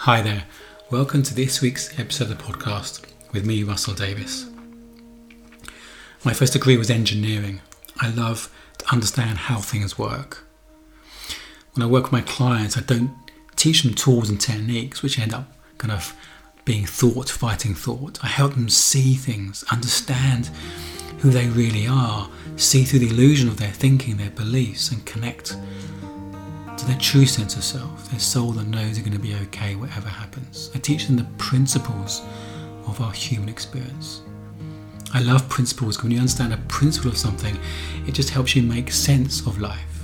Hi there, welcome to this week's episode of the podcast with me, Russell Davis. My first degree was engineering. I love to understand how things work. When I work with my clients, I don't teach them tools and techniques which end up kind of being thought fighting thought. I help them see things, understand who they really are, see through the illusion of their thinking, their beliefs, and connect to their true sense of self, their soul that knows they're going to be okay whatever happens. I teach them the principles of our human experience. I love principles. Because when you understand a principle of something, it just helps you make sense of life.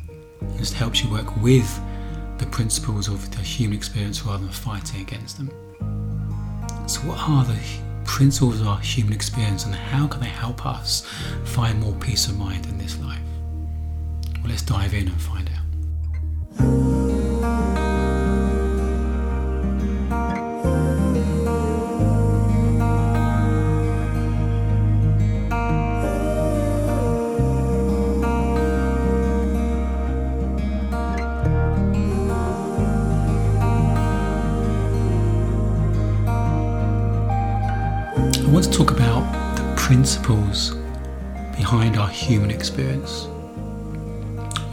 It just helps you work with the principles of the human experience rather than fighting against them. So, what are the principles of our human experience and how can they help us find more peace of mind in this life? Let's dive in and find out.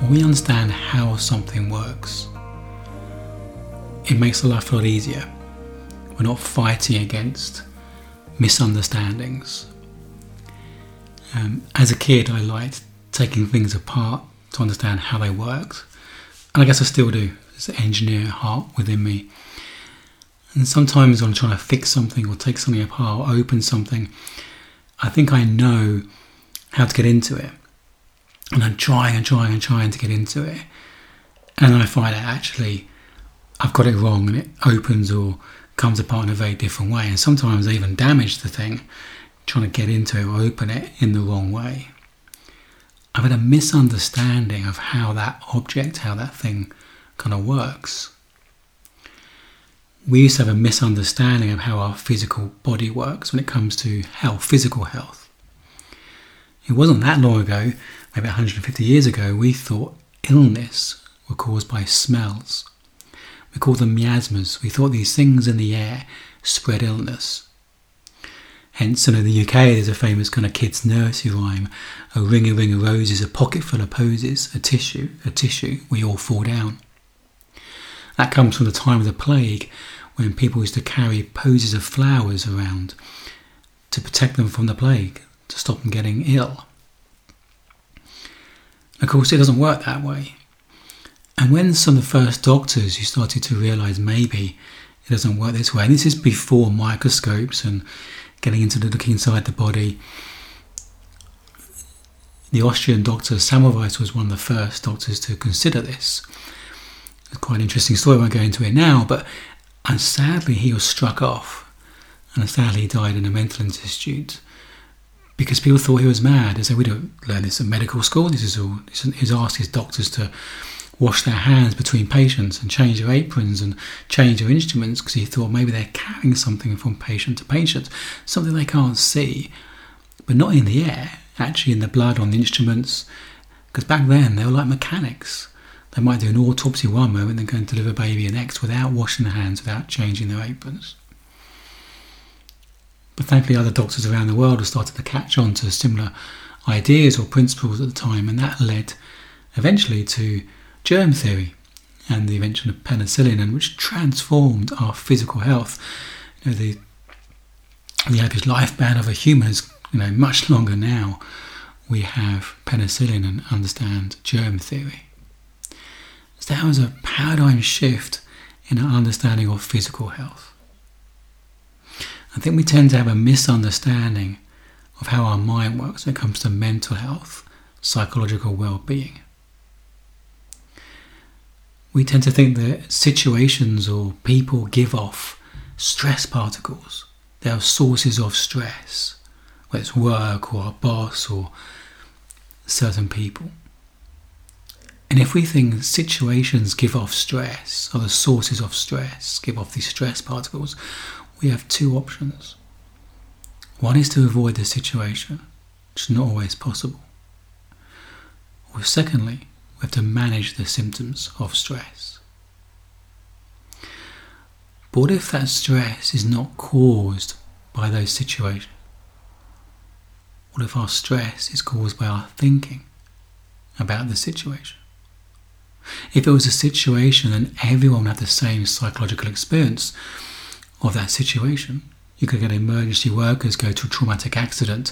We understand how something works, it makes life a lot easier. We're not fighting against misunderstandings. Um, as a kid, I liked taking things apart to understand how they worked, and I guess I still do. There's an engineer heart within me. And sometimes when I'm trying to fix something or take something apart or open something, I think I know how to get into it. And I'm trying and trying and trying to get into it. And then I find out actually I've got it wrong and it opens or comes apart in a very different way. And sometimes I even damage the thing trying to get into it or open it in the wrong way. I've had a misunderstanding of how that object, how that thing kind of works we used to have a misunderstanding of how our physical body works when it comes to health, physical health. It wasn't that long ago, maybe 150 years ago, we thought illness were caused by smells. We called them miasmas. We thought these things in the air spread illness. Hence, in the UK, there's a famous kind of kids' nursery rhyme: "A ring a ring of roses, a pocket full of posies, a tissue, a tissue, we all fall down." That comes from the time of the plague, when people used to carry posies of flowers around to protect them from the plague, to stop them getting ill. Of course, it doesn't work that way. And when some of the first doctors who started to realise maybe it doesn't work this way, and this is before microscopes and getting into the looking inside the body, the Austrian doctor Semmelweis was one of the first doctors to consider this. It's quite an interesting story, I won't go into it now, but and sadly he was struck off, and sadly he died in a mental institute because people thought he was mad. They said, "We don't learn this at medical school. This is all." He's asked his doctors to wash their hands between patients and change their aprons and change their instruments because he thought maybe they're carrying something from patient to patient, something they can't see, but not in the air, actually in the blood on the instruments. Because back then they were like mechanics. They might do an autopsy one moment, then go and deliver a baby the next without washing their hands, without changing their aprons. But thankfully, other doctors around the world have started to catch on to similar ideas or principles at the time, and that led eventually to germ theory and the invention of penicillin, and which transformed our physical health. You know, the the average lifespan of a human is you know much longer now. We have penicillin and understand germ theory. So that was a paradigm shift in our understanding of physical health. I think we tend to have a misunderstanding of how our mind works when it comes to mental health, psychological well being. We tend to think that situations or people give off stress particles. They are sources of stress, whether it's work or our boss or certain people. And if we think situations give off stress, or the sources of stress give off these stress particles, we have two options. One is to avoid the situation, which is not always possible. Or secondly, we have to manage the symptoms of stress. But what if that stress is not caused by those situations? What if our stress is caused by our thinking about the situation? If it was a situation and everyone had the same psychological experience of that situation, you could get emergency workers go to a traumatic accident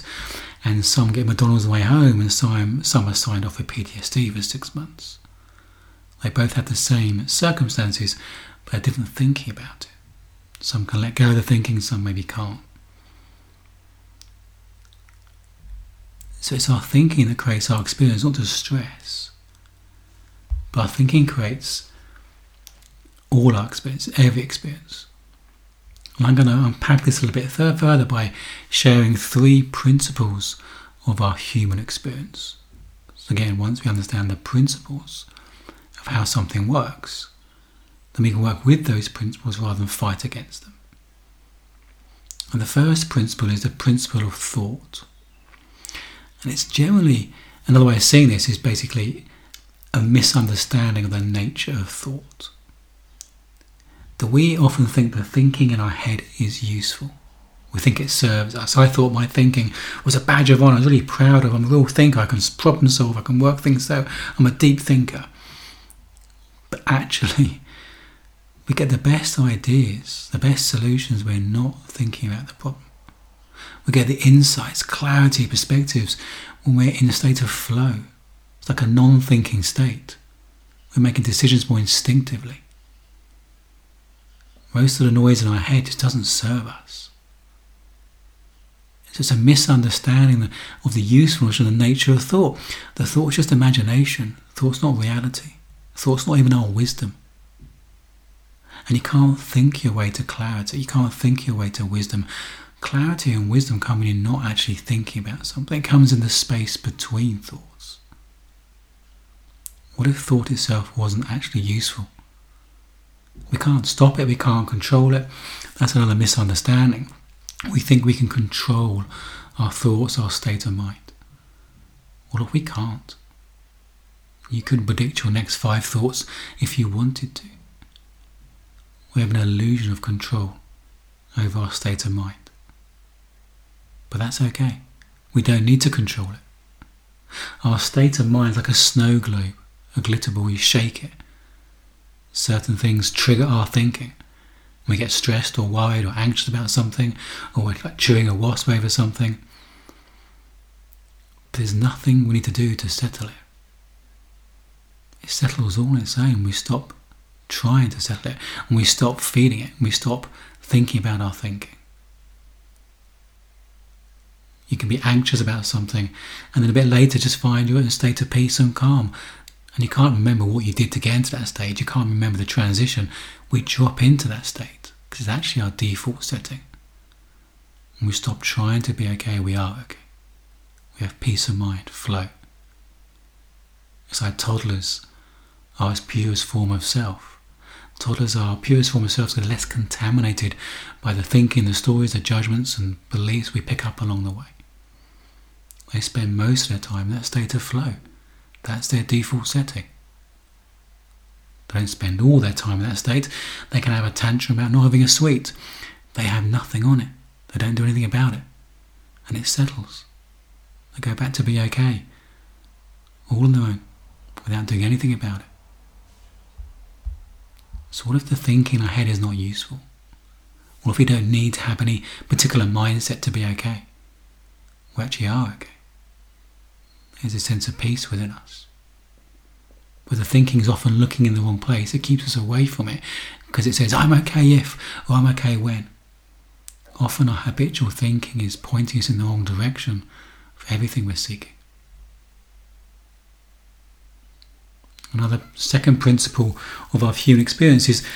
and some get McDonald's on the way home and some, some are signed off with PTSD for six months. They both had the same circumstances but different thinking about it. Some can let go of the thinking, some maybe can't. So it's our thinking that creates our experience, not just stress. But our thinking creates all our experience, every experience. And I'm going to unpack this a little bit further by sharing three principles of our human experience. So again, once we understand the principles of how something works, then we can work with those principles rather than fight against them. And the first principle is the principle of thought. And it's generally, another way of seeing this is basically a misunderstanding of the nature of thought. That we often think that thinking in our head is useful. We think it serves us. I thought my thinking was a badge of honour. I was really proud of. I'm a real thinker. I can problem solve. I can work things out. I'm a deep thinker. But actually, we get the best ideas, the best solutions. When we're not thinking about the problem. We get the insights, clarity, perspectives when we're in a state of flow. It's like a non thinking state. We're making decisions more instinctively. Most of the noise in our head just doesn't serve us. It's just a misunderstanding of the usefulness and the nature of thought. The thought's just imagination. Thought's not reality. Thought's not even our wisdom. And you can't think your way to clarity. You can't think your way to wisdom clarity and wisdom come when you're not actually thinking about something. It comes in the space between thoughts. What if thought itself wasn't actually useful? We can't stop it, we can't control it. That's another misunderstanding. We think we can control our thoughts, our state of mind. What if we can't? You couldn't predict your next five thoughts if you wanted to. We have an illusion of control over our state of mind. But that's okay. We don't need to control it. Our state of mind is like a snow globe, a glitter ball, you shake it. Certain things trigger our thinking. We get stressed or worried or anxious about something, or we're like chewing a wasp over something. But there's nothing we need to do to settle it. It settles all on its own. We stop trying to settle it, and we stop feeding it, and we stop thinking about our thinking. You can be anxious about something and then a bit later just find you're in a state of peace and calm. And you can't remember what you did to get into that state. You can't remember the transition. We drop into that state because it's actually our default setting. And we stop trying to be okay, we are okay. We have peace of mind, flow. It's like toddlers are its purest form of self. Toddlers are purest form of self, so less contaminated by the thinking, the stories, the judgments, and beliefs we pick up along the way. They spend most of their time in that state of flow. That's their default setting. They don't spend all their time in that state. They can have a tantrum about not having a sweet. They have nothing on it. They don't do anything about it. And it settles. They go back to be okay. All on their own, without doing anything about it. So what if the thinking in our head is not useful? What if we don't need to have any particular mindset to be okay? We actually are okay. There's a sense of peace within us. But the thinking is often looking in the wrong place. It keeps us away from it because it says, I'm okay if, or I'm okay when. Often our habitual thinking is pointing us in the wrong direction for everything we're seeking. Another second principle of our human experience is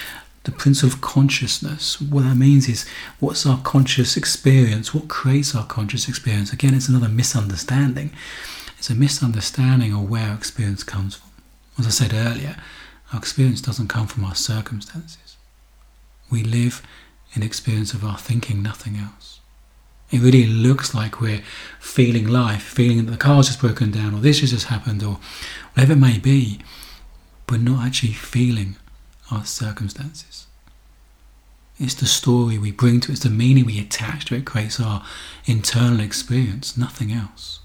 the principle of consciousness. What that means is what's our conscious experience? What creates our conscious experience? Again, it's another misunderstanding. It's a misunderstanding of where experience comes from. As I said earlier, our experience doesn't come from our circumstances. We live in experience of our thinking, nothing else. It really looks like we're feeling life, feeling that the car's just broken down, or this has just happened, or whatever it may be, but not actually feeling our circumstances. It's the story we bring to it, it's the meaning we attach to it, creates our internal experience, nothing else.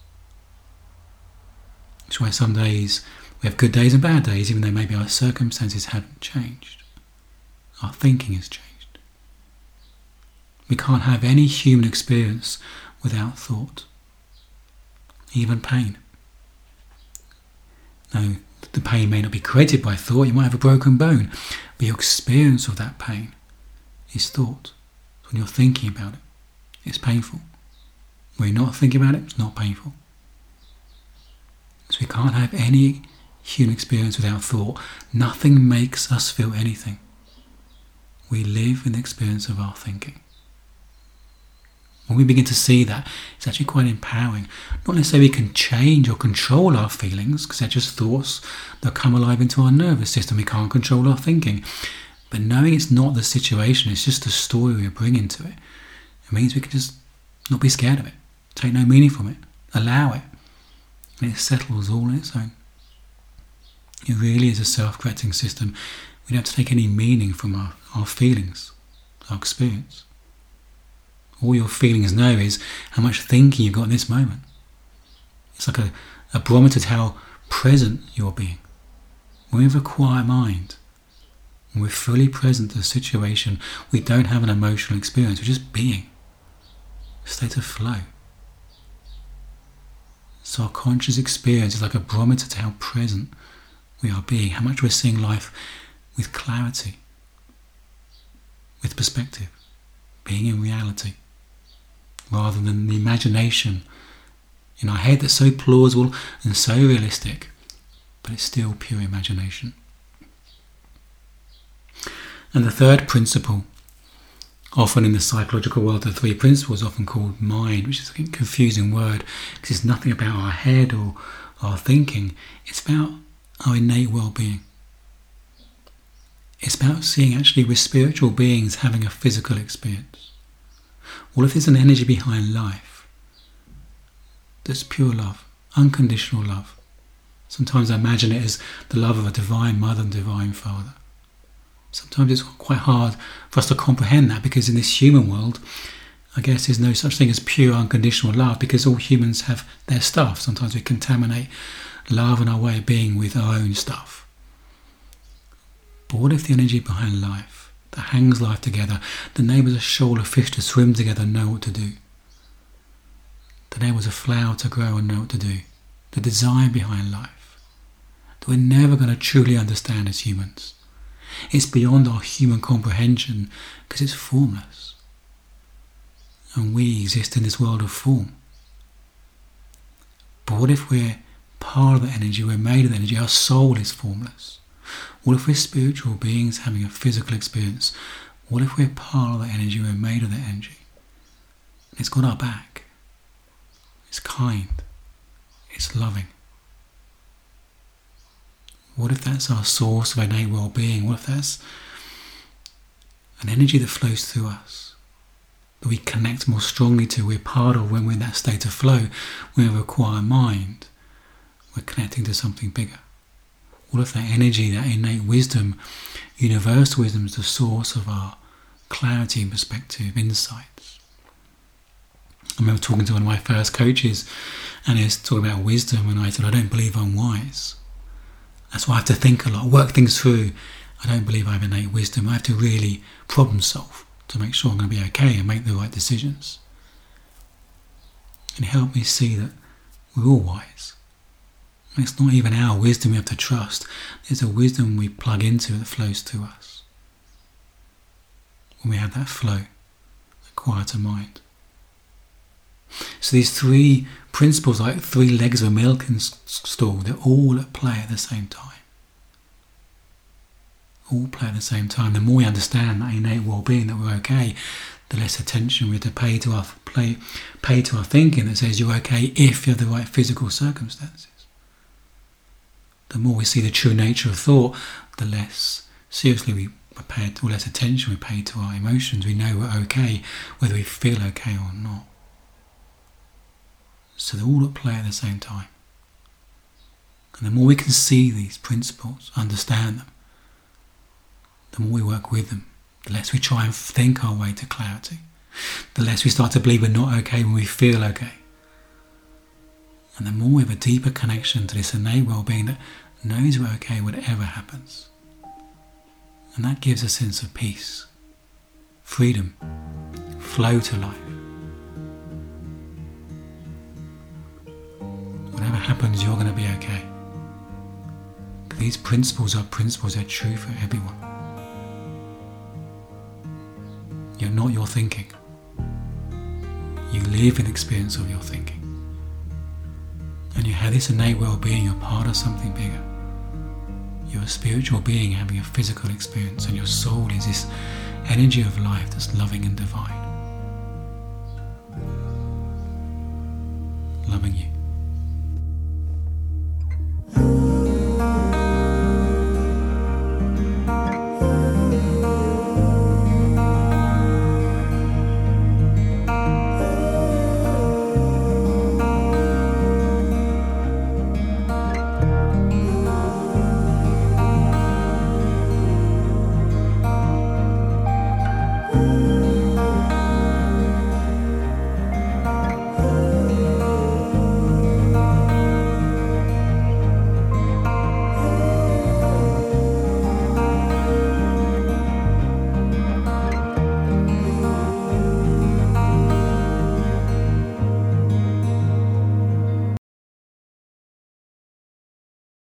That's why some days we have good days and bad days, even though maybe our circumstances haven't changed. Our thinking has changed. We can't have any human experience without thought, even pain. Now, the pain may not be created by thought, you might have a broken bone, but your experience of that pain is thought. When you're thinking about it, it's painful. When you're not thinking about it, it's not painful. So we can't have any human experience without thought. Nothing makes us feel anything. We live in the experience of our thinking. When we begin to see that, it's actually quite empowering. Not necessarily we can change or control our feelings, because they're just thoughts that come alive into our nervous system. We can't control our thinking. But knowing it's not the situation, it's just the story we're bringing to it, it means we can just not be scared of it, take no meaning from it, allow it, it settles all on its own. It really is a self correcting system. We don't have to take any meaning from our, our feelings, our experience. All your feelings know is how much thinking you've got in this moment. It's like a, a barometer to how present you're being. When we have a quiet mind, when we're fully present to the situation, we don't have an emotional experience, we're just being. A state of flow. So our conscious experience is like a barometer to how present we are being, how much we're seeing life with clarity, with perspective, being in reality, rather than the imagination in our head that's so plausible and so realistic, but it's still pure imagination. And the third principle, often in the psychological world, the three principles often called mind, which is a confusing word because it's nothing about our head or our thinking. It's about our innate well-being. It's about seeing actually we're spiritual beings having a physical experience. What if there's an energy behind life that's pure love, unconditional love? Sometimes I imagine it as the love of a divine mother and divine father sometimes it's quite hard for us to comprehend that because in this human world, I guess there's no such thing as pure unconditional love because all humans have their stuff. Sometimes we contaminate love and our way of being with our own stuff. But what if the energy behind life that hangs life together, that enables a shoal of fish to swim together know what to do? That enables a flower to grow and know what to do? The design behind life that we're never going to truly understand as humans. It's beyond our human comprehension because it's formless. And we exist in this world of form. But what if we're part of the energy, we're made of the energy, our soul is formless? What if we're spiritual beings having a physical experience? What if we're part of the energy, we're made of the energy? It's got our back. It's kind. It's loving. What if that's our source of innate well being? What if that's an energy that flows through us, that we connect more strongly to, we're part of when we're in that state of flow, we acquire mind, we're connecting to something bigger. What if that energy, that innate wisdom, universal wisdom is the source of our clarity and perspective, insights? I remember talking to one of my first coaches and he was talking about wisdom and I said, I don't believe I'm wise. That's why I have to think a lot, work things through. I don't believe I have innate wisdom. I have to really problem solve to make sure I'm going to be okay and make the right decisions. And help me see that we're all wise. It's not even our wisdom we have to trust. There's a wisdom we plug into that flows through us. When we have that flow, a quieter mind. So these three principles, like three legs of a milking stool, they're all at play at the same time. All play at the same time. The more we understand that innate well-being, that we're okay, the less attention we have to pay to our play, pay to our thinking that says you're okay if you have the right physical circumstances. The more we see the true nature of thought, the less seriously we pay, or less attention we pay to our emotions. We know we're okay, whether we feel okay or not. So they're all at play at the same time. And the more we can see these principles, understand them, the more we work with them, the less we try and think our way to clarity, the less we start to believe we're not okay when we feel okay. And the more we have a deeper connection to this innate well being that knows we're okay whatever happens. And that gives a sense of peace, freedom, flow to life. Happens, you're going to be okay. These principles are principles that are true for everyone. You're not your thinking. You live in experience of your thinking. And you have this innate well-being, you're part of something bigger. You're a spiritual being having a physical experience, and your soul is this energy of life that's loving and divine. Loving you.